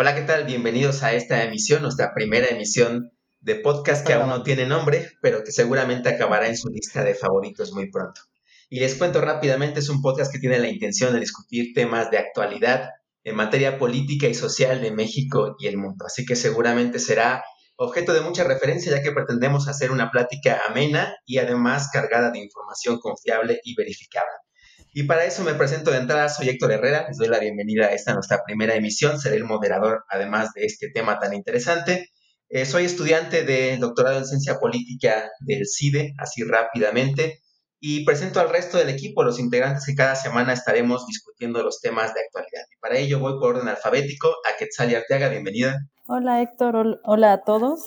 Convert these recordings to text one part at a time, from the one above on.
Hola, ¿qué tal? Bienvenidos a esta emisión, nuestra primera emisión de podcast que aún no tiene nombre, pero que seguramente acabará en su lista de favoritos muy pronto. Y les cuento rápidamente, es un podcast que tiene la intención de discutir temas de actualidad en materia política y social de México y el mundo. Así que seguramente será objeto de mucha referencia ya que pretendemos hacer una plática amena y además cargada de información confiable y verificable. Y para eso me presento de entrada, soy Héctor Herrera, les doy la bienvenida a esta nuestra primera emisión, seré el moderador además de este tema tan interesante. Eh, soy estudiante de doctorado en ciencia política del CIDE, así rápidamente, y presento al resto del equipo, los integrantes que cada semana estaremos discutiendo los temas de actualidad. Y para ello voy por orden alfabético a Quetzal Arteaga, bienvenida. Hola Héctor, hola a todos.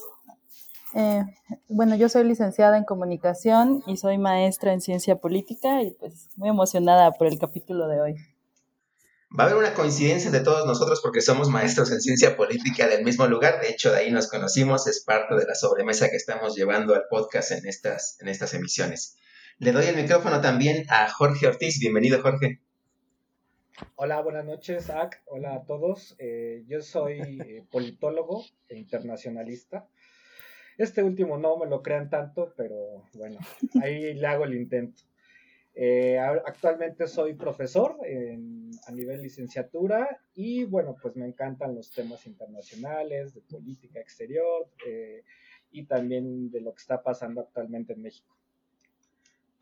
Eh, bueno, yo soy licenciada en comunicación y soy maestra en ciencia política y pues muy emocionada por el capítulo de hoy. Va a haber una coincidencia de todos nosotros porque somos maestros en ciencia política del mismo lugar. De hecho, de ahí nos conocimos. Es parte de la sobremesa que estamos llevando al podcast en estas, en estas emisiones. Le doy el micrófono también a Jorge Ortiz. Bienvenido, Jorge. Hola, buenas noches, Zach. Hola a todos. Eh, yo soy eh, politólogo e internacionalista. Este último no me lo crean tanto, pero bueno, ahí le hago el intento. Eh, actualmente soy profesor a nivel licenciatura y bueno, pues me encantan los temas internacionales, de política exterior y también de lo que está pasando actualmente en México.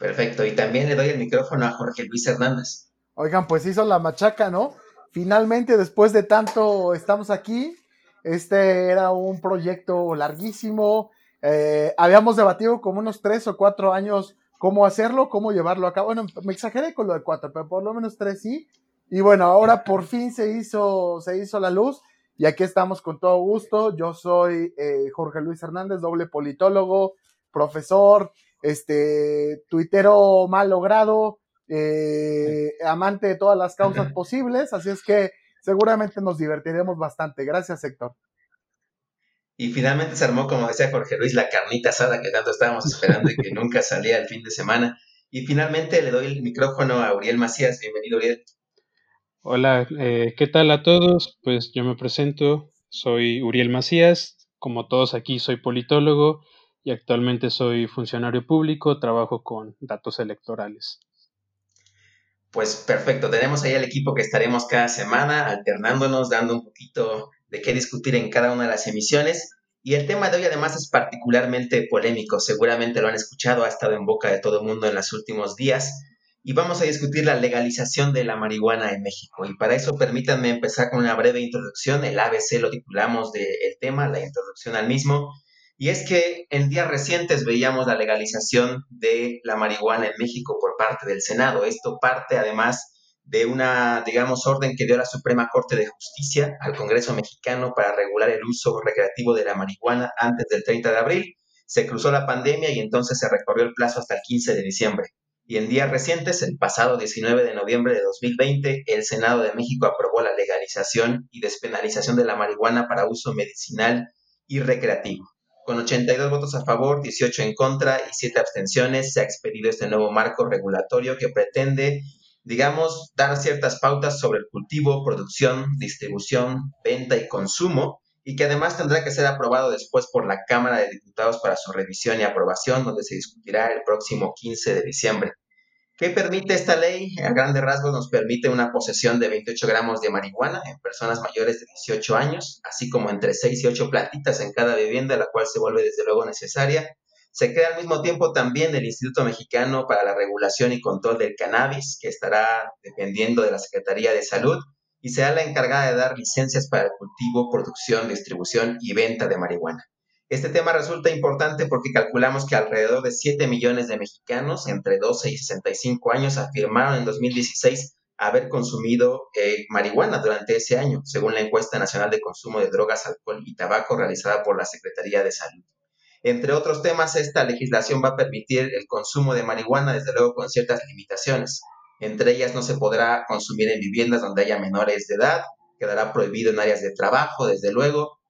Perfecto. Y también le doy el micrófono a Jorge Luis Hernández. Oigan, pues hizo la machaca, ¿no? Finalmente, después de tanto, estamos aquí. Este era un proyecto larguísimo. Eh, habíamos debatido como unos tres o cuatro años cómo hacerlo, cómo llevarlo a cabo. Bueno, me exageré con lo de cuatro, pero por lo menos tres sí. Y bueno, ahora por fin se hizo, se hizo la luz y aquí estamos con todo gusto. Yo soy eh, Jorge Luis Hernández, doble politólogo, profesor, este, tuitero mal logrado, eh, amante de todas las causas posibles, así es que seguramente nos divertiremos bastante. Gracias, Héctor. Y finalmente se armó, como decía Jorge Luis, la carnita asada que tanto estábamos esperando y que nunca salía el fin de semana. Y finalmente le doy el micrófono a Uriel Macías. Bienvenido, Uriel. Hola, eh, ¿qué tal a todos? Pues yo me presento, soy Uriel Macías, como todos aquí soy politólogo y actualmente soy funcionario público, trabajo con datos electorales. Pues perfecto, tenemos ahí al equipo que estaremos cada semana alternándonos, dando un poquito de qué discutir en cada una de las emisiones. Y el tema de hoy además es particularmente polémico, seguramente lo han escuchado, ha estado en boca de todo el mundo en los últimos días. Y vamos a discutir la legalización de la marihuana en México. Y para eso permítanme empezar con una breve introducción. El ABC lo titulamos del tema, la introducción al mismo. Y es que en días recientes veíamos la legalización de la marihuana en México por parte del Senado. Esto parte además de una, digamos, orden que dio la Suprema Corte de Justicia al Congreso mexicano para regular el uso recreativo de la marihuana antes del 30 de abril. Se cruzó la pandemia y entonces se recorrió el plazo hasta el 15 de diciembre. Y en días recientes, el pasado 19 de noviembre de 2020, el Senado de México aprobó la legalización y despenalización de la marihuana para uso medicinal y recreativo. Con 82 votos a favor, 18 en contra y 7 abstenciones, se ha expedido este nuevo marco regulatorio que pretende, digamos, dar ciertas pautas sobre el cultivo, producción, distribución, venta y consumo, y que además tendrá que ser aprobado después por la Cámara de Diputados para su revisión y aprobación, donde se discutirá el próximo 15 de diciembre. ¿Qué permite esta ley? A grandes rasgos nos permite una posesión de 28 gramos de marihuana en personas mayores de 18 años, así como entre 6 y 8 plantitas en cada vivienda, la cual se vuelve desde luego necesaria. Se crea al mismo tiempo también el Instituto Mexicano para la Regulación y Control del Cannabis, que estará dependiendo de la Secretaría de Salud, y será la encargada de dar licencias para el cultivo, producción, distribución y venta de marihuana. Este tema resulta importante porque calculamos que alrededor de 7 millones de mexicanos entre 12 y 65 años afirmaron en 2016 haber consumido eh, marihuana durante ese año, según la encuesta nacional de consumo de drogas, alcohol y tabaco realizada por la Secretaría de Salud. Entre otros temas, esta legislación va a permitir el consumo de marihuana, desde luego con ciertas limitaciones. Entre ellas no se podrá consumir en viviendas donde haya menores de edad, quedará prohibido en áreas de trabajo, desde luego,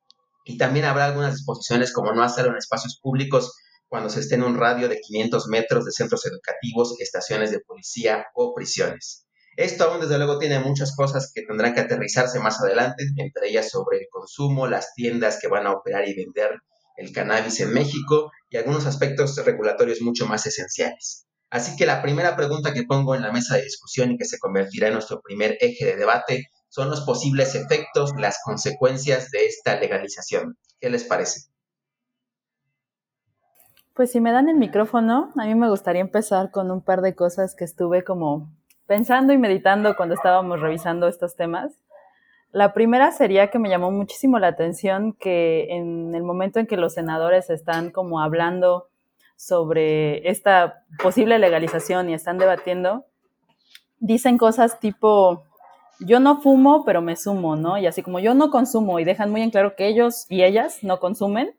y también habrá algunas disposiciones como no hacerlo en espacios públicos cuando se esté en un radio de 500 metros de centros educativos, estaciones de policía o prisiones. Esto aún desde luego tiene muchas cosas que tendrán que aterrizarse más adelante, entre ellas sobre el consumo, las tiendas que van a operar y vender el cannabis en México y algunos aspectos regulatorios mucho más esenciales. Así que la primera pregunta que pongo en la mesa de discusión y que se convertirá en nuestro primer eje de debate son los posibles efectos, las consecuencias de esta legalización. ¿Qué les parece? Pues si me dan el micrófono, a mí me gustaría empezar con un par de cosas que estuve como pensando y meditando cuando estábamos revisando estos temas. La primera sería que me llamó muchísimo la atención que en el momento en que los senadores están como hablando sobre esta posible legalización y están debatiendo, dicen cosas tipo, yo no fumo, pero me sumo, ¿no? Y así como yo no consumo y dejan muy en claro que ellos y ellas no consumen,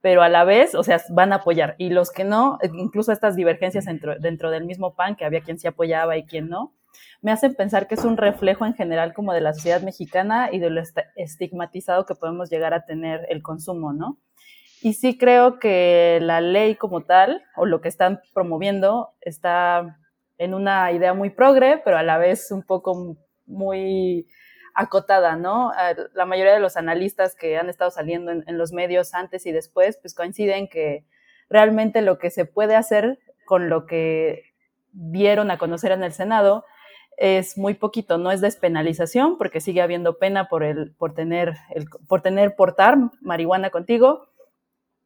pero a la vez, o sea, van a apoyar. Y los que no, incluso estas divergencias dentro, dentro del mismo PAN, que había quien sí apoyaba y quien no, me hacen pensar que es un reflejo en general como de la sociedad mexicana y de lo estigmatizado que podemos llegar a tener el consumo, ¿no? Y sí creo que la ley como tal, o lo que están promoviendo, está en una idea muy progre, pero a la vez un poco muy acotada, ¿no? La mayoría de los analistas que han estado saliendo en, los medios antes y después, pues coinciden que realmente lo que se puede hacer con lo que dieron a conocer en el Senado es muy poquito, no es despenalización, porque sigue habiendo pena por el, por tener, el, por tener, portar marihuana contigo,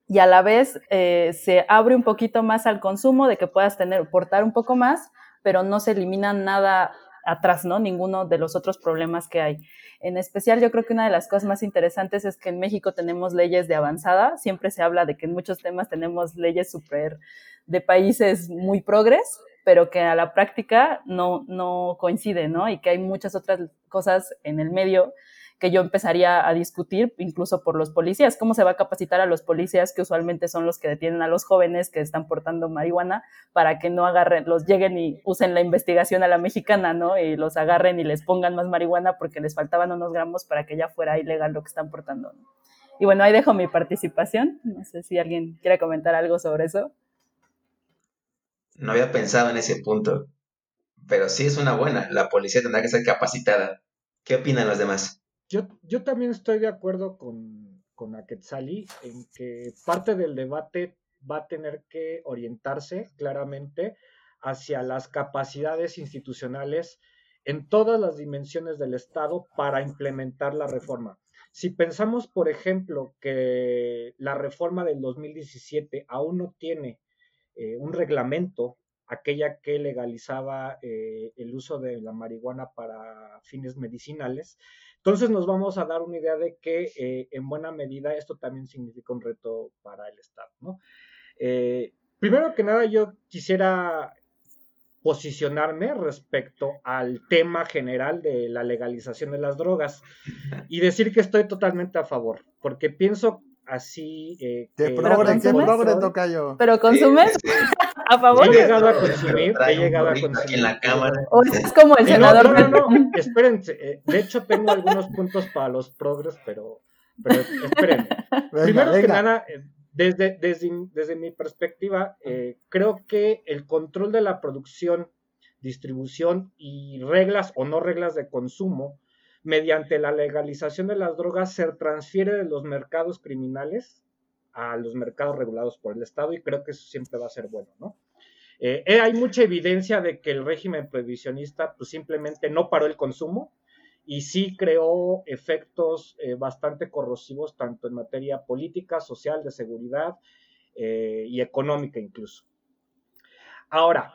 y a la vez eh, se abre un poquito más al consumo de que puedas tener, portar un poco más, pero no se elimina nada atrás, ¿no? Ninguno de los otros problemas que hay. En especial, yo creo que una de las cosas más interesantes es que en México tenemos leyes de avanzada. Siempre se habla de que en muchos temas tenemos leyes súper de países muy progres, pero que a la práctica no, no coincide, ¿no? Y que hay muchas otras cosas en el medio que yo empezaría a discutir, incluso por los policías. ¿Cómo se va a capacitar a los policías, que usualmente son los que detienen a los jóvenes que están portando marihuana, para que no agarren, los lleguen y usen la investigación a la mexicana, ¿no? Y los agarren y les pongan más marihuana porque les faltaban unos gramos para que ya fuera ilegal lo que están portando. Y bueno, ahí dejo mi participación. No sé si alguien quiere comentar algo sobre eso. No había pensado en ese punto, pero sí es una buena. La policía tendrá que ser capacitada. ¿Qué opinan los demás? Yo, yo también estoy de acuerdo con, con Aketzali en que parte del debate va a tener que orientarse claramente hacia las capacidades institucionales en todas las dimensiones del Estado para implementar la reforma. Si pensamos, por ejemplo, que la reforma del 2017 aún no tiene eh, un reglamento, aquella que legalizaba eh, el uso de la marihuana para fines medicinales, entonces nos vamos a dar una idea de que eh, en buena medida esto también significa un reto para el Estado. ¿no? Eh, primero que nada yo quisiera posicionarme respecto al tema general de la legalización de las drogas y decir que estoy totalmente a favor, porque pienso así. Eh, que progre, progre, tocayo. ¿Pero consumes? ¿A favor? He llegado a consumir, he llegado a consumir. en la cámara. O es como el senador. No, no, no, espérense. Eh, de hecho, tengo algunos puntos para los progres, pero, pero espérenme. Primero que nada, eh, desde, desde, desde mi perspectiva, eh, creo que el control de la producción, distribución y reglas o no reglas de consumo mediante la legalización de las drogas se transfiere de los mercados criminales a los mercados regulados por el Estado y creo que eso siempre va a ser bueno, ¿no? Eh, eh, hay mucha evidencia de que el régimen prohibicionista pues simplemente no paró el consumo y sí creó efectos eh, bastante corrosivos tanto en materia política, social, de seguridad y económica incluso. Ahora,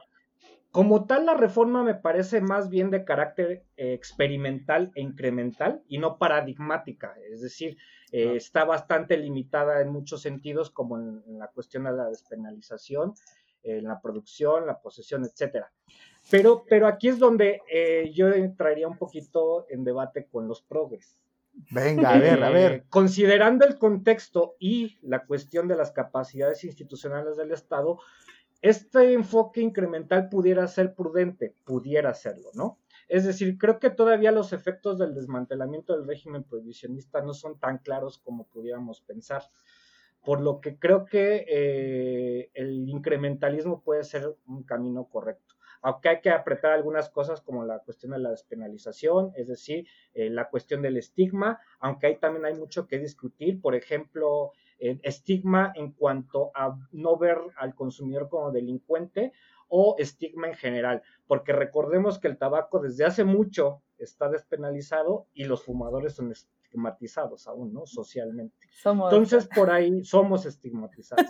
como tal, la reforma me parece más bien de carácter experimental e incremental y no paradigmática. Es decir, eh, está bastante limitada en muchos sentidos, como en, la cuestión de la despenalización, en la producción, la posesión, etcétera. Pero, pero aquí es donde eh, yo entraría un poquito en debate con los progres. Venga, a ver, a ver. Considerando el contexto y la cuestión de las capacidades institucionales del Estado, este enfoque incremental pudiera ser prudente, pudiera serlo, ¿no? Es decir, creo que todavía los efectos del desmantelamiento del régimen prohibicionista no son tan claros como pudiéramos pensar, por lo que creo que eh, el incrementalismo puede ser un camino correcto. aunque hay que apretar algunas cosas como la cuestión de la despenalización, es decir, eh, la cuestión del estigma, aunque ahí también hay mucho que discutir, por ejemplo, estigma en cuanto a no ver al consumidor como delincuente o estigma en general, porque recordemos que el tabaco desde hace mucho está despenalizado y los fumadores son estigmatizados aún, ¿no? Socialmente. Entonces, por ahí somos estigmatizados.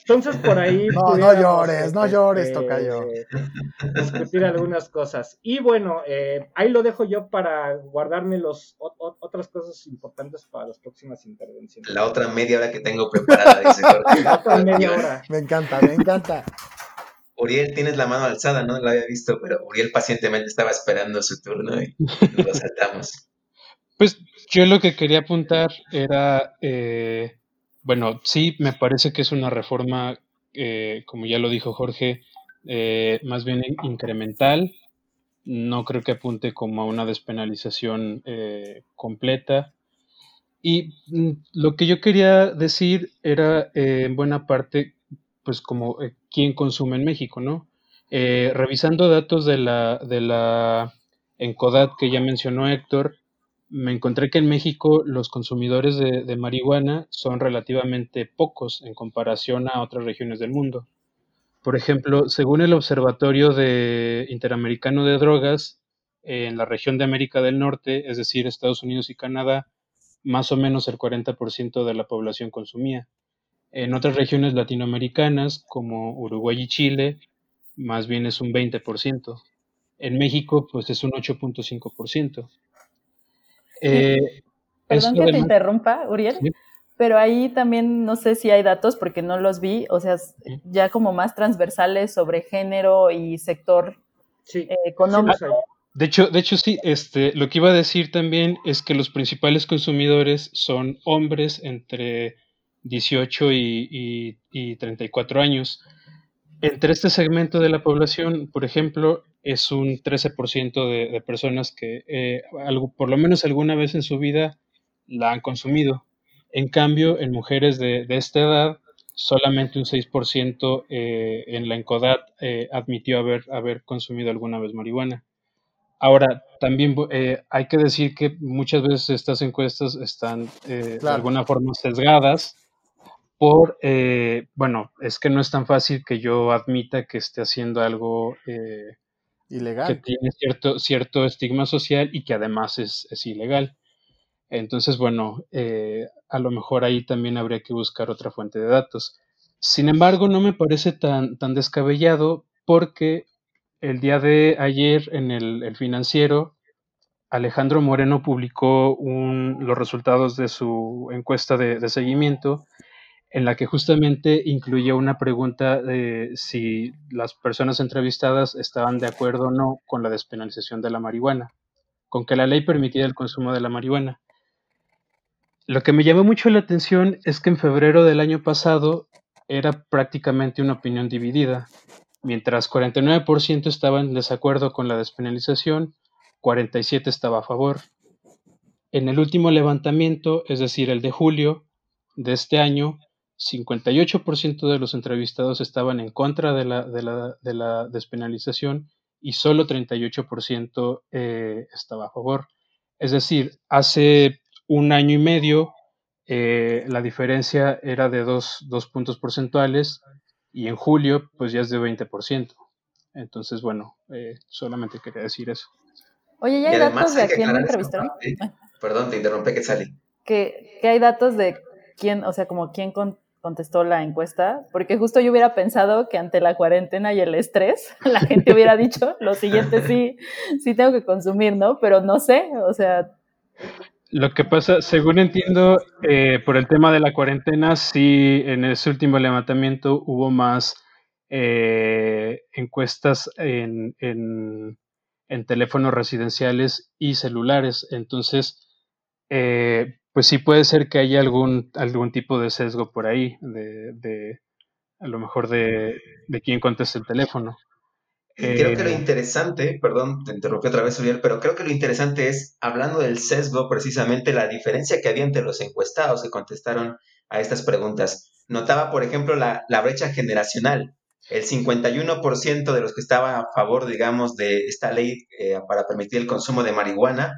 Entonces, por ahí... No, no llores, no este, llores, Tocayo. discutir algunas cosas. Y bueno, eh, ahí lo dejo yo para guardarme los otras cosas importantes para las próximas intervenciones. La otra media hora que tengo preparada, dice La otra media hora. Me encanta, me encanta. Uriel, tienes la mano alzada, no lo había visto, pero Uriel pacientemente estaba esperando su turno y lo saltamos. Pues yo lo que quería apuntar era, eh, bueno, sí, me parece que es una reforma, eh, como ya lo dijo Jorge, eh, más bien incremental. No creo que apunte como a una despenalización completa. Y mm, lo que yo quería decir era, en buena parte, pues como quién consume en México, ¿no? revisando datos de la, de la ENCODAT que ya mencionó Héctor, me encontré que en México los consumidores de, marihuana son relativamente pocos en comparación a otras regiones del mundo. Por ejemplo, según el Observatorio de Interamericano de Drogas, en la región de América del Norte, es decir, Estados Unidos y Canadá, más o menos el 40% de la población consumía. En otras regiones latinoamericanas, como Uruguay y Chile, más bien es un 20%. En México, pues es un 8.5%. Eh, Perdón que te interrumpa, Uriel, pero ahí también no sé si hay datos porque no los vi, o sea, ya como más transversales sobre género y sector eh, económico. De hecho, de hecho, sí, este, lo que iba a decir también es que los principales consumidores son hombres entre 18 y, y 34 años. Entre este segmento de la población, por ejemplo, es un 13% de, de, personas que eh, algo, por lo menos alguna vez en su vida la han consumido. En cambio, en mujeres de, esta edad, solamente un 6% eh, en la ENCODAT eh, admitió haber, haber consumido alguna vez marihuana. Ahora, también hay que decir que muchas veces estas encuestas están de alguna forma sesgadas por, bueno, es que no es tan fácil que yo admita que esté haciendo algo Ilegal. que tiene cierto, cierto estigma social y que además es, ilegal. Entonces, bueno, eh, a lo mejor ahí también habría que buscar otra fuente de datos. Sin embargo, no me parece tan, tan descabellado porque el día de ayer en el, financiero, Alejandro Moreno publicó los resultados de su encuesta de, de seguimiento en la que justamente incluía una pregunta de si las personas entrevistadas estaban de acuerdo o no con la despenalización de la marihuana, con que la ley permitiera el consumo de la marihuana. Lo que me llamó mucho la atención es que en febrero del año pasado era prácticamente una opinión dividida. Mientras 49% estaba en desacuerdo con la despenalización, 47% estaba a favor. En el último levantamiento, es decir, el de julio de este año, 58% de los entrevistados estaban en contra de la, de la, de la despenalización y solo 38% eh, estaba a favor. Es decir, hace un año y medio eh, la diferencia era de dos, puntos porcentuales y en julio pues ya es de 20%. Entonces, bueno, eh, solamente quería decir eso. Oye, ¿ya hay datos de a quién entrevistaron? Perdón, te interrumpí, que salí. Que, que hay datos de quién, o sea, como quién con, contestó la encuesta, porque justo yo hubiera pensado que ante la cuarentena y el estrés, la gente hubiera dicho, lo siguiente sí, sí tengo que consumir, ¿no? Pero no sé, o sea... Lo que pasa, según entiendo, eh, por el tema de la cuarentena, sí, en ese último levantamiento hubo más eh, encuestas en, en, en, teléfonos residenciales y celulares. Entonces, eh, pues sí puede ser que haya algún, algún tipo de sesgo por ahí, de, a lo mejor de, de quién contesta el teléfono. creo que lo eh, interesante, perdón, te interrumpí otra vez, Uriel, pero creo que lo interesante es, hablando del sesgo, precisamente la diferencia que había entre los encuestados que contestaron a estas preguntas. Notaba, por ejemplo, la, la brecha generacional. el 51% de los que estaban a favor, digamos, de esta ley eh, para permitir el consumo de marihuana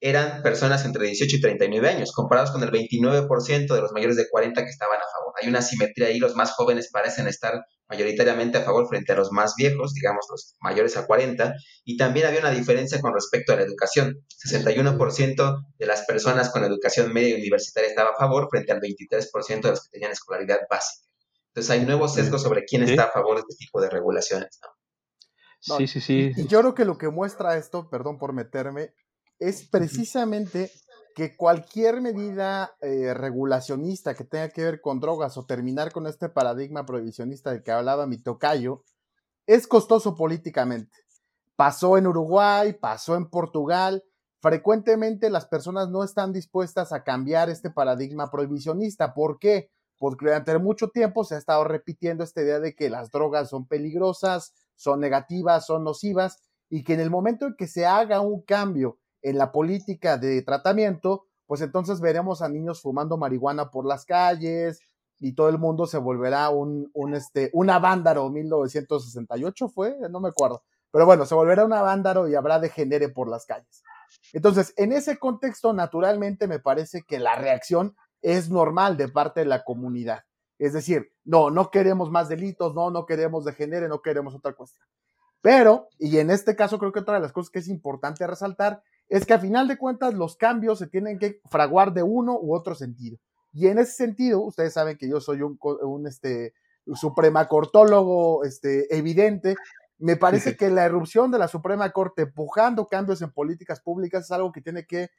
eran personas entre 18 y 39 años, comparados con el 29% de los mayores de 40 que estaban a favor. Hay una simetría ahí, los más jóvenes parecen estar mayoritariamente a favor frente a los más viejos, digamos los mayores a 40, y también había una diferencia con respecto a la educación. 61% de las personas con educación media y universitaria estaba a favor frente al 23% de los que tenían escolaridad básica. Entonces hay nuevos sesgos sobre quién está a favor de este tipo de regulaciones. sí, sí, sí. Y yo creo que lo que muestra esto, perdón por meterme, es precisamente que cualquier medida eh, regulacionista que tenga que ver con drogas o terminar con este paradigma prohibicionista del que hablaba mi tocayo, es costoso políticamente. Pasó en Uruguay, pasó en Portugal. Frecuentemente las personas no están dispuestas a cambiar este paradigma prohibicionista. ¿Por qué? Porque durante mucho tiempo se ha estado repitiendo esta idea de que las drogas son peligrosas, son negativas, son nocivas, y que en el momento en que se haga un cambio en la política de tratamiento, pues entonces veremos a niños fumando marihuana por las calles y todo el mundo se volverá un, un este, una vándaro, 1968 fue, no me acuerdo, pero bueno, se volverá una vándaro y habrá degenere por las calles. Entonces, en ese contexto, naturalmente me parece que la reacción es normal de parte de la comunidad. Es decir, no, no queremos más delitos, no, no queremos degenere, no queremos otra cuestión. Pero, y en este caso creo que otra de las cosas que es importante resaltar es que a final de cuentas los cambios se tienen que fraguar de uno u otro sentido. Y en ese sentido, ustedes saben que yo soy un, un este, suprema cortólogo este, evidente. Me parece que la erupción de la Suprema Corte empujando cambios en políticas públicas es algo que tiene que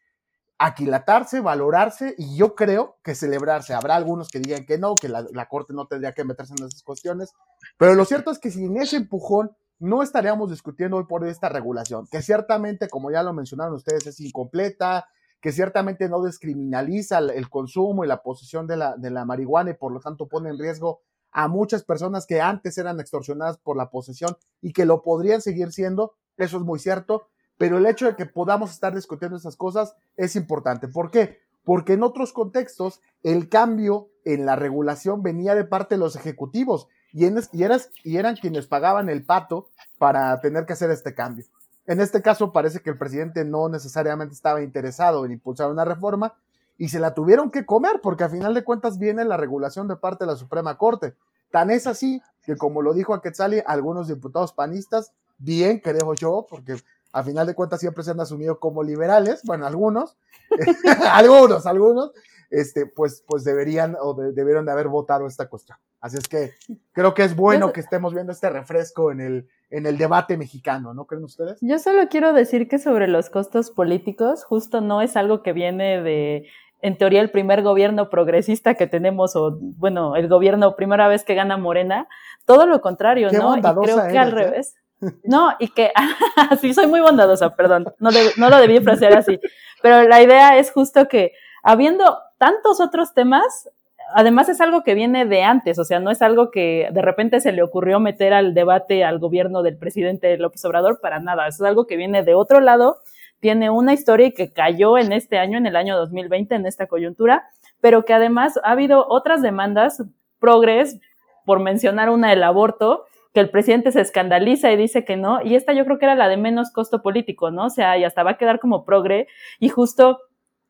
aquilatarse, valorarse y yo creo que celebrarse. Habrá algunos que digan que no, que la, la Corte no tendría que meterse en esas cuestiones, pero lo cierto es que sin ese empujón no estaríamos discutiendo hoy por esta regulación, que ciertamente, como ya lo mencionaron ustedes, es incompleta, que ciertamente no descriminaliza el, consumo y la posesión de la, de la marihuana y por lo tanto pone en riesgo a muchas personas que antes eran extorsionadas por la posesión y que lo podrían seguir siendo, eso es muy cierto, pero el hecho de que podamos estar discutiendo esas cosas es importante. ¿Por qué? Porque en otros contextos el cambio en la regulación venía de parte de los ejecutivos y, eran quienes pagaban el pato para tener que hacer este cambio. En este caso parece que el presidente no necesariamente estaba interesado en impulsar una reforma y se la tuvieron que comer porque a final de cuentas viene la regulación de parte de la Suprema Corte. Tan es así que como lo dijo a Quetzali, algunos diputados panistas, bien creo yo, porque a final de cuentas siempre se han asumido como liberales, bueno, algunos, algunos, algunos, este, pues, pues deberían o debieron de haber votado esta cuestión. Así es que creo que es bueno que estemos viendo este refresco en el, en el debate mexicano, ¿no creen ustedes? Yo solo quiero decir que sobre los costos políticos, justo no es algo que viene de, en teoría, el primer gobierno progresista que tenemos, o bueno, el gobierno primera vez que gana Morena, todo lo contrario, ¿no? Y creo que al ¿eh? revés. No, y que, sí, soy muy bondadosa, perdón, no, no lo debí frasear así, pero la idea es justo que habiendo tantos otros temas, además es algo que viene de antes, o sea, no es algo que de repente se le ocurrió meter al debate al gobierno del presidente López Obrador para nada, es algo que viene de otro lado, tiene una historia y que cayó en este año, en el año 2020, en esta coyuntura, pero que además ha habido otras demandas progres, por mencionar una del aborto, que el presidente se escandaliza y dice que no, y esta yo creo que era la de menos costo político, ¿no? O sea, y hasta va a quedar como progre, y justo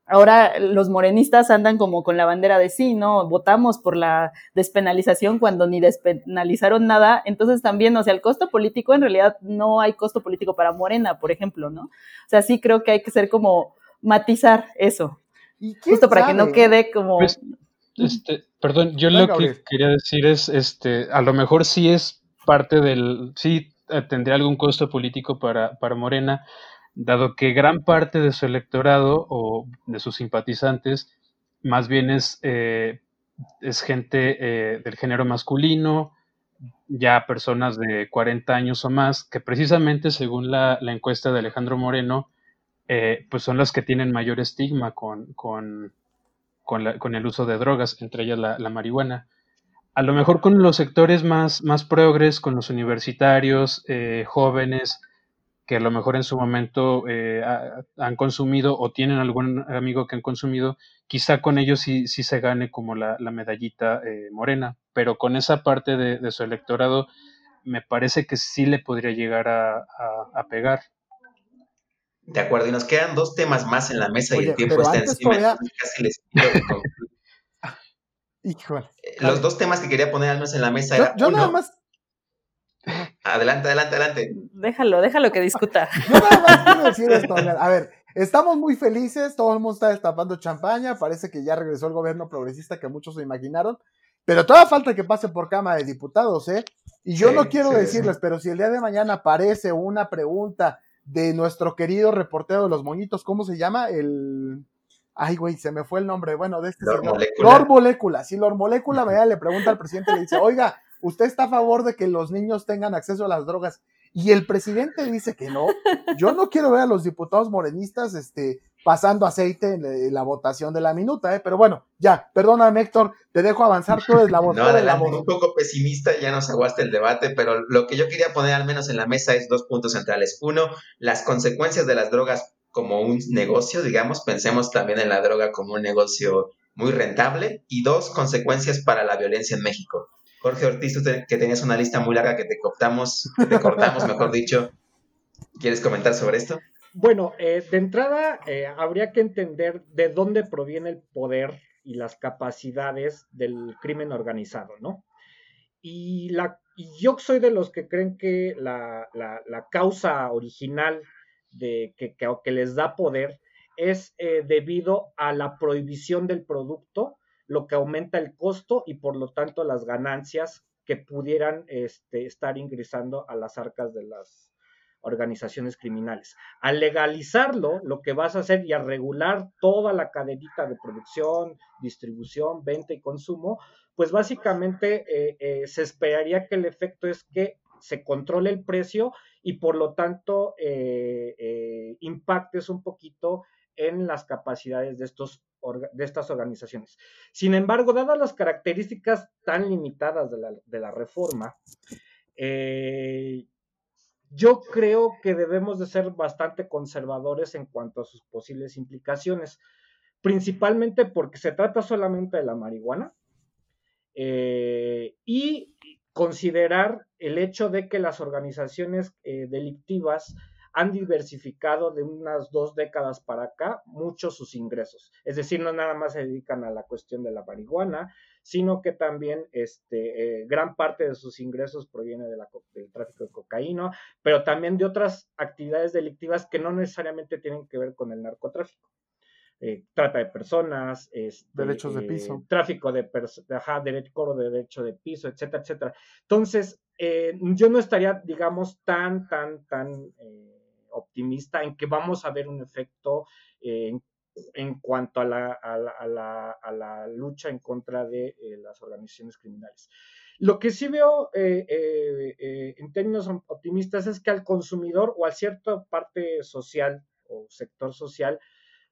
ahora los morenistas andan como con la bandera de sí, ¿no? Votamos por la despenalización cuando ni despenalizaron nada. Entonces también, o sea, el costo político, en realidad no hay costo político para Morena, por ejemplo, ¿no? O sea, sí creo que hay que ser como matizar eso. Justo para que no quede como... Pues, este, perdón, yo lo que quería decir es, este, a lo mejor sí es parte del, sí tendría algún costo político para, para Morena, dado que gran parte de su electorado o de sus simpatizantes más bien es, eh, es gente eh, del género masculino, ya personas de 40 años o más, que precisamente según la, encuesta de Alejandro Moreno, eh, pues son las que tienen mayor estigma con, con, con, el uso de drogas, entre ellas la, la, marihuana. A lo mejor con los sectores más, más progres, con los universitarios, jóvenes, que a lo mejor en su momento eh, han consumido o tienen algún amigo que han consumido, quizá con ellos sí, sí se gane como la, medallita eh, morena, pero con esa parte de, su electorado, me parece que sí le podría llegar a, pegar. De acuerdo, y nos quedan dos temas más en la mesa y el tiempo está encima. Casi les Híjole. Eh, los dos temas que quería poner al menos en la mesa yo, nada más. Adelante, adelante, adelante. Déjalo, déjalo que discuta. Yo nada más quiero decir esto. A ver, estamos muy felices, todo el mundo está destapando champaña, parece que ya regresó el gobierno progresista que muchos se imaginaron, pero toda falta que pase por Cámara de Diputados, ¿eh? Y yo no quiero decirles, pero si el día de mañana aparece una pregunta de nuestro querido reportero de los moñitos, ¿cómo se llama? El Ay, güey, se me fue el nombre. Bueno, de este Lord señor. Molécula. Lord Molécula. Si Lord Molécula me le pregunta al presidente, le dice, oiga, ¿usted está a favor de que los niños tengan acceso a las drogas? Y el presidente dice que no. Yo no quiero ver a los diputados morenistas este, pasando aceite en la votación de la minuta, ¿eh? pero bueno, ya, perdóname Héctor, te dejo avanzar, tú eres la voz. No, adelante, un poco pesimista, ya nos aguaste el debate, pero lo que yo quería poner al menos en la mesa es dos puntos centrales. Uno, las consecuencias de las drogas como un negocio, digamos, pensemos también en la droga como un negocio muy rentable. Y dos, consecuencias para la violencia en México. Jorge Ortiz, tú que tenías una lista muy larga que te cortamos, te cortamos, mejor dicho. ¿Quieres comentar sobre esto? Bueno, eh, de entrada eh, habría que entender de dónde proviene el poder y las capacidades del crimen organizado, ¿no? Y, la, yo soy de los que creen que la, la causa original de, que, que, les da poder es eh, debido a la prohibición del producto, lo que aumenta el costo y por lo tanto las ganancias que pudieran este, estar ingresando a las arcas de las organizaciones criminales. Al legalizarlo, lo que vas a hacer y a regular toda la cadenita de producción, distribución, venta y consumo, pues básicamente eh, eh, se esperaría que el efecto es que se controle el precio y por lo tanto eh, eh, impactes un poquito en las capacidades de, estos, de estas organizaciones. Sin embargo, dadas las características tan limitadas de la, reforma, eh, yo creo que debemos de ser bastante conservadores en cuanto a sus posibles implicaciones, principalmente porque se trata solamente de la marihuana y considerar el hecho de que las organizaciones eh, delictivas han diversificado de unas dos décadas para acá mucho sus ingresos. Es decir, no nada más se dedican a la cuestión de la marihuana, sino que también este, eh, gran parte de sus ingresos proviene de la, del tráfico de cocaína, pero también de otras actividades delictivas que no necesariamente tienen que ver con el narcotráfico. Eh, trata de personas, este, derechos de piso, eh, tráfico de personas, de derecho de piso, etcétera, etcétera. Entonces, eh, yo no estaría, digamos, tan, tan, tan optimista en que vamos a ver un efecto en, cuanto a la, lucha en contra de las organizaciones criminales. Lo que sí veo en términos optimistas es que al consumidor o a cierta parte social o sector social,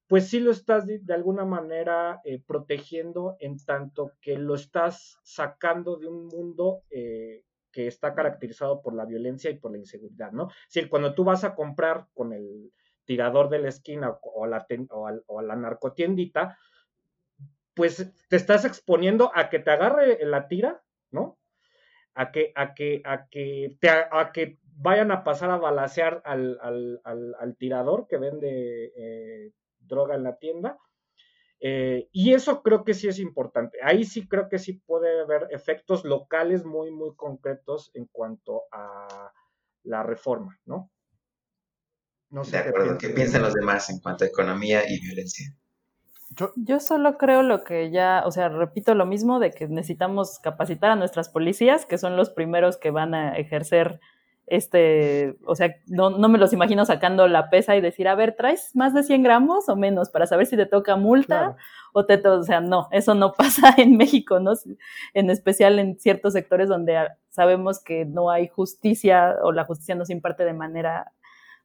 pues sí lo estás de, alguna manera eh, protegiendo en tanto que lo estás sacando de un mundo eh, que está caracterizado por la violencia y por la inseguridad, ¿no? Si cuando tú vas a comprar con el tirador de la esquina o, a la, o a la narcotiendita, pues te estás exponiendo a que te agarre la tira, ¿no? A que, a que, a que, te, a que vayan a pasar a balasear al, al, al, tirador que vende eh, droga en la tienda. Eh, y eso creo que sí es importante. Ahí sí creo que sí puede haber efectos locales muy, muy concretos en cuanto a la reforma, ¿no? No sé. De acuerdo, qué, piensan los demás en cuanto a economía y violencia? Yo, yo, solo creo lo que ya, o sea, repito lo mismo de que necesitamos capacitar a nuestras policías, que son los primeros que van a ejercer este, o sea, no, no, me los imagino sacando la pesa y decir, a ver, ¿traes más de 100 gramos o menos para saber si te toca multa o te, o sea, no, eso no pasa en México, ¿no? En especial en ciertos sectores donde sabemos que no hay justicia o la justicia no se imparte de manera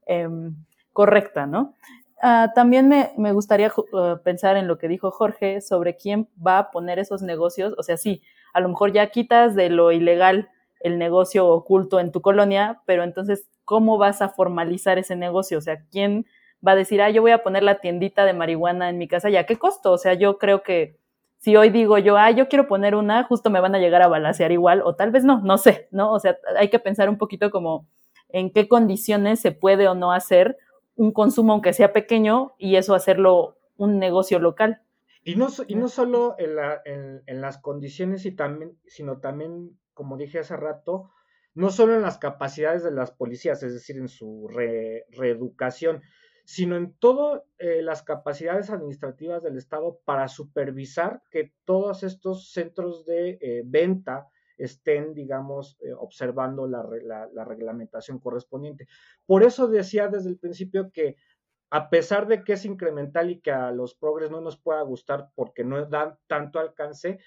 em, correcta, ¿no? Uh, también me, me gustaría uh, pensar en lo que dijo Jorge sobre quién va a poner esos negocios, o sea, sí, a lo mejor ya quitas de lo ilegal el negocio oculto en tu colonia, pero entonces, ¿cómo vas a formalizar ese negocio? O sea, ¿quién va a decir, ah, yo voy a poner la tiendita de marihuana en mi casa? ¿Y a qué costo? O sea, yo creo que si hoy digo yo, ah, yo quiero poner una, justo me van a llegar a balasear igual, o tal vez no, no sé, ¿no? O sea, hay que pensar un poquito como en qué condiciones se puede o no hacer un consumo, aunque sea pequeño, y eso hacerlo un negocio local. Y no, y no solo en, en, las condiciones, y también, sino también, como dije hace rato, no solo en las capacidades de las policías, es decir, en su reeducación, sino en todas eh, las capacidades administrativas del Estado para supervisar que todos estos centros de eh, venta estén, digamos, eh, observando la, la, reglamentación correspondiente. Por eso decía desde el principio que a pesar de que es incremental y que a los progres no nos pueda gustar porque no dan tanto alcance,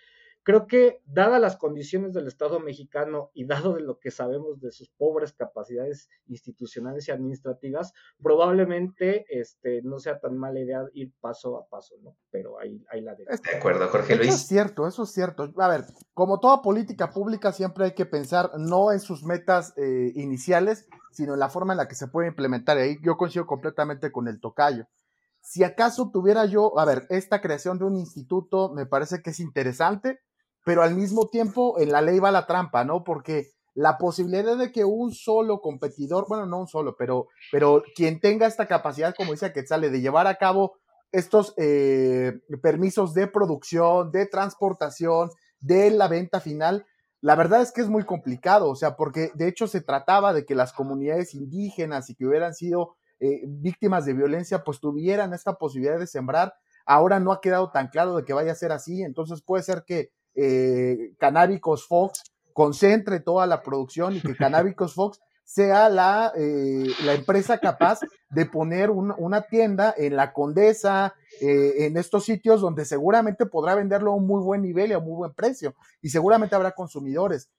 Creo que, dadas las condiciones del Estado mexicano y dado de lo que sabemos de sus pobres capacidades institucionales y administrativas, probablemente este, no sea tan mala idea ir paso a paso, ¿no? Pero ahí, ahí la dejo. De acuerdo, Jorge Luis. Eso es cierto, eso es cierto. A ver, como toda política pública, siempre hay que pensar no en sus metas eh, iniciales, sino en la forma en la que se puede implementar. Ahí yo coincido completamente con el tocayo. Si acaso tuviera yo, a ver, esta creación de un instituto me parece que es interesante pero al mismo tiempo en la ley va la trampa, ¿no? Porque la posibilidad de que un solo competidor, bueno, no un solo, pero, pero quien tenga esta capacidad, como dice sale de llevar a cabo estos eh, permisos de producción, de transportación, de la venta final, la verdad es que es muy complicado, o sea, porque de hecho se trataba de que las comunidades indígenas y que hubieran sido eh, víctimas de violencia, pues tuvieran esta posibilidad de sembrar. Ahora no ha quedado tan claro de que vaya a ser así, entonces puede ser que eh, Canábicos Fox concentre toda la producción y que Canábicos Fox sea la, eh, la empresa capaz de poner una tienda en la Condesa, eh, en estos sitios donde seguramente podrá venderlo a un muy buen nivel y a muy buen precio, y seguramente habrá consumidores.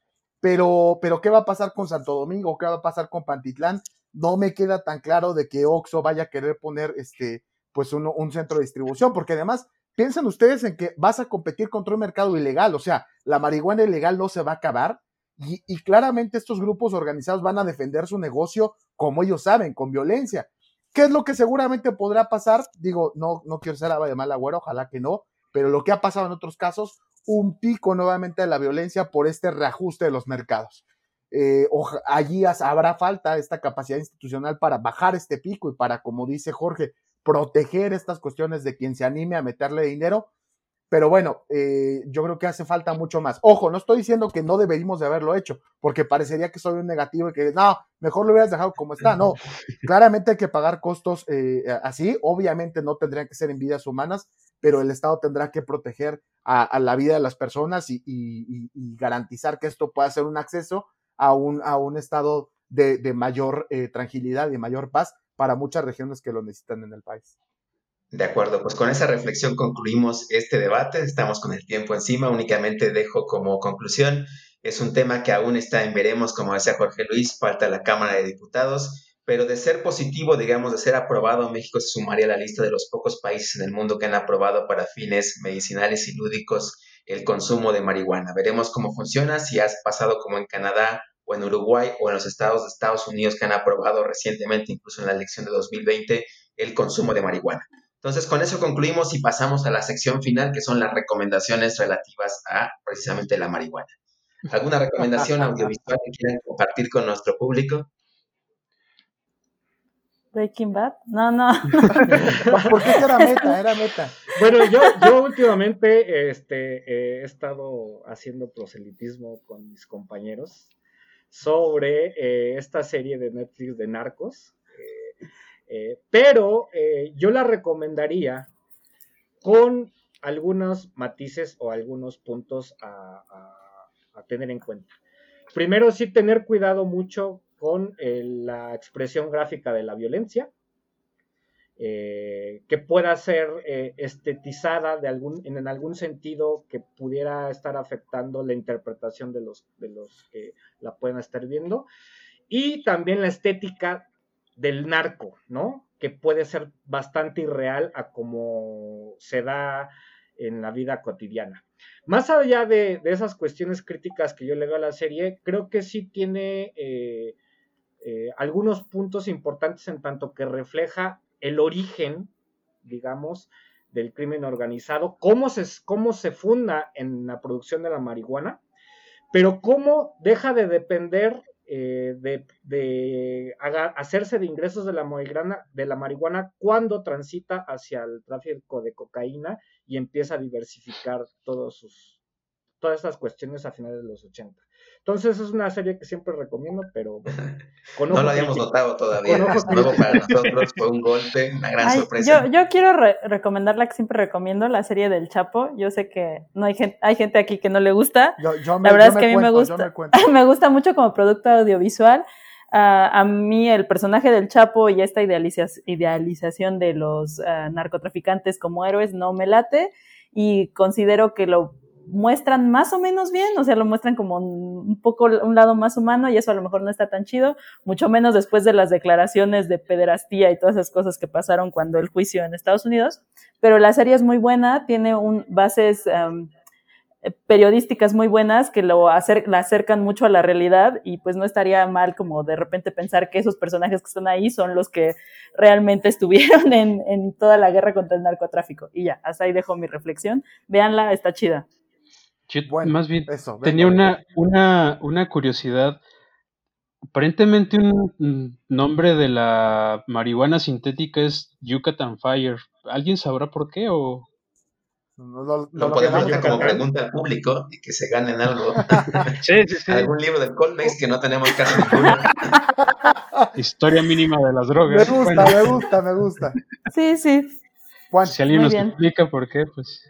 Pero, pero, ¿qué va a pasar con Santo Domingo? ¿Qué va a pasar con Pantitlán? No me queda tan claro de que Oxxo vaya a querer poner este, pues un, un centro de distribución, porque además piensen ustedes en que vas a competir contra un mercado ilegal, o sea, la marihuana ilegal no se va a acabar y, claramente estos grupos organizados van a defender su negocio como ellos saben, con violencia. ¿Qué es lo que seguramente podrá pasar? Digo, no, no quiero ser de mal agüero, ojalá que no, pero lo que ha pasado en otros casos, un pico nuevamente de la violencia por este reajuste de los mercados. Eh, allí habrá falta esta capacidad institucional para bajar este pico y para, como dice Jorge, proteger estas cuestiones de quien se anime a meterle dinero. Pero bueno, eh, yo creo que hace falta mucho más. Ojo, no estoy diciendo que no deberíamos de haberlo hecho, porque parecería que soy un negativo y que no, mejor lo hubieras dejado como está. No, claramente hay que pagar costos eh, así. Obviamente no tendrían que ser en vidas humanas, pero el Estado tendrá que proteger a, la vida de las personas y, garantizar que esto pueda ser un acceso a un, a un estado de, mayor eh, tranquilidad y mayor paz para muchas regiones que lo necesitan en el país. De acuerdo, pues con esa reflexión concluimos este debate. Estamos con el tiempo encima. Únicamente dejo como conclusión, es un tema que aún está en veremos, como decía Jorge Luis, falta la Cámara de Diputados, pero de ser positivo, digamos, de ser aprobado, México se sumaría a la lista de los pocos países en el mundo que han aprobado para fines medicinales y lúdicos el consumo de marihuana. Veremos cómo funciona, si has pasado como en Canadá o en Uruguay o en los estados de Estados Unidos que han aprobado recientemente, incluso en la elección de 2020, el consumo de marihuana. Entonces, con eso concluimos y pasamos a la sección final, que son las recomendaciones relativas a precisamente la marihuana. ¿Alguna recomendación audiovisual que quieran compartir con nuestro público? Breaking Bad. No, no. Porque era meta, era meta. Bueno, yo, yo últimamente este, he estado haciendo proselitismo con mis compañeros sobre eh, esta serie de Netflix de Narcos. Eh, eh, pero yo la recomendaría con algunos matices o algunos puntos a, tener en cuenta. Primero, sí tener cuidado mucho con la expresión gráfica de la violencia. Eh, que pueda ser eh, estetizada de algún, en, algún sentido que pudiera estar afectando la interpretación de los, de los que la puedan estar viendo. Y también la estética del narco, ¿no? Que puede ser bastante irreal a como se da en la vida cotidiana. Más allá de, esas cuestiones críticas que yo le doy a la serie, creo que sí tiene eh, algunos puntos importantes en tanto que refleja el origen, digamos, del crimen organizado, cómo se, cómo se funda en la producción de la marihuana, pero cómo deja de depender eh, de, hacerse de ingresos de la, de la marihuana cuando transita hacia el tráfico de cocaína y empieza a diversificar todos sus, todas estas cuestiones a finales de los 80. Entonces es una serie que siempre recomiendo, pero no lo habíamos notado todavía. Es nuevo para nosotros, fue un golpe, una gran sorpresa. Yo, yo quiero recomendar la que siempre recomiendo, la serie del Chapo. Yo sé que no hay gente, hay gente aquí que no le gusta. la verdad es que a mí me gusta, me, gusta mucho como producto audiovisual. a mí el personaje del Chapo y esta idealización de los ah, narcotraficantes como héroes no me late y considero que lo muestran más o menos bien, o sea, lo muestran como un, poco un lado más humano y eso a lo mejor no está tan chido, mucho menos después de las declaraciones de pederastía y todas esas cosas que pasaron cuando el juicio en Estados Unidos, pero la serie es muy buena, tiene un, bases em, periodísticas muy buenas que lo la acercan mucho a la realidad y pues no estaría mal como de repente pensar que esos personajes que están ahí son los que realmente estuvieron en, en toda la guerra contra el narcotráfico. Y ya, hasta ahí dejo mi reflexión. Véanla, está chida más bien tenía una, una, una curiosidad. Aparentemente un nombre de la marihuana sintética es Yucatan Fire. ¿Alguien sabrá por qué o...? lo, podemos dejar como pregunta al público y que se ganen algo. sí, sí, sí. Algún libro del Colmex que no tenemos caso ninguno. Historia mínima de las drogas. Me gusta, me gusta, me gusta. Sí, sí. Si alguien nos explica por qué, pues...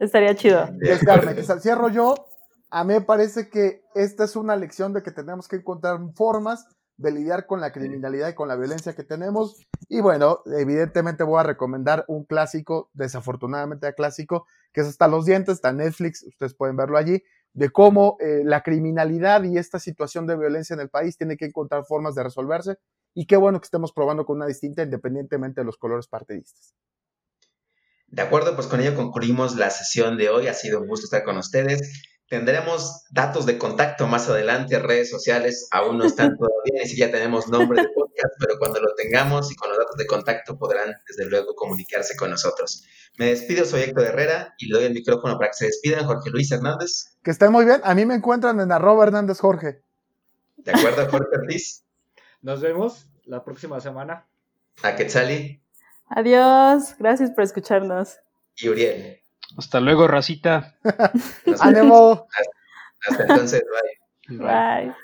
Estaría chido. Descarme, que cierro yo. A mí me parece que esta es una lección de que tenemos que encontrar formas de lidiar con la criminalidad y con la violencia que tenemos. Y bueno, evidentemente voy a recomendar un clásico, desafortunadamente clásico, que es Hasta los dientes, está en Netflix, ustedes pueden verlo allí, de cómo eh, la criminalidad y esta situación de violencia en el país tiene que encontrar formas de resolverse. Y qué bueno que estemos probando con una distinta independientemente de los colores partidistas. De acuerdo, pues con ello concluimos la sesión de hoy. Ha sido un gusto estar con ustedes. Tendremos datos de contacto más adelante, redes sociales aún no están todavía, ni siquiera tenemos nombre de podcast, pero cuando lo tengamos y con los datos de contacto podrán desde luego comunicarse con nosotros. Me despido, soy Héctor Herrera y le doy el micrófono para que se despidan Jorge Luis Hernández. Que estén muy bien, a mí me encuentran en arroba Hernández Jorge. De acuerdo, Jorge Ortiz. Nos vemos la próxima semana. A Quetzali. Adiós, gracias por escucharnos. Y Uriel. Hasta luego, racita. Ánimo. Hasta, hasta entonces, bye. Bye.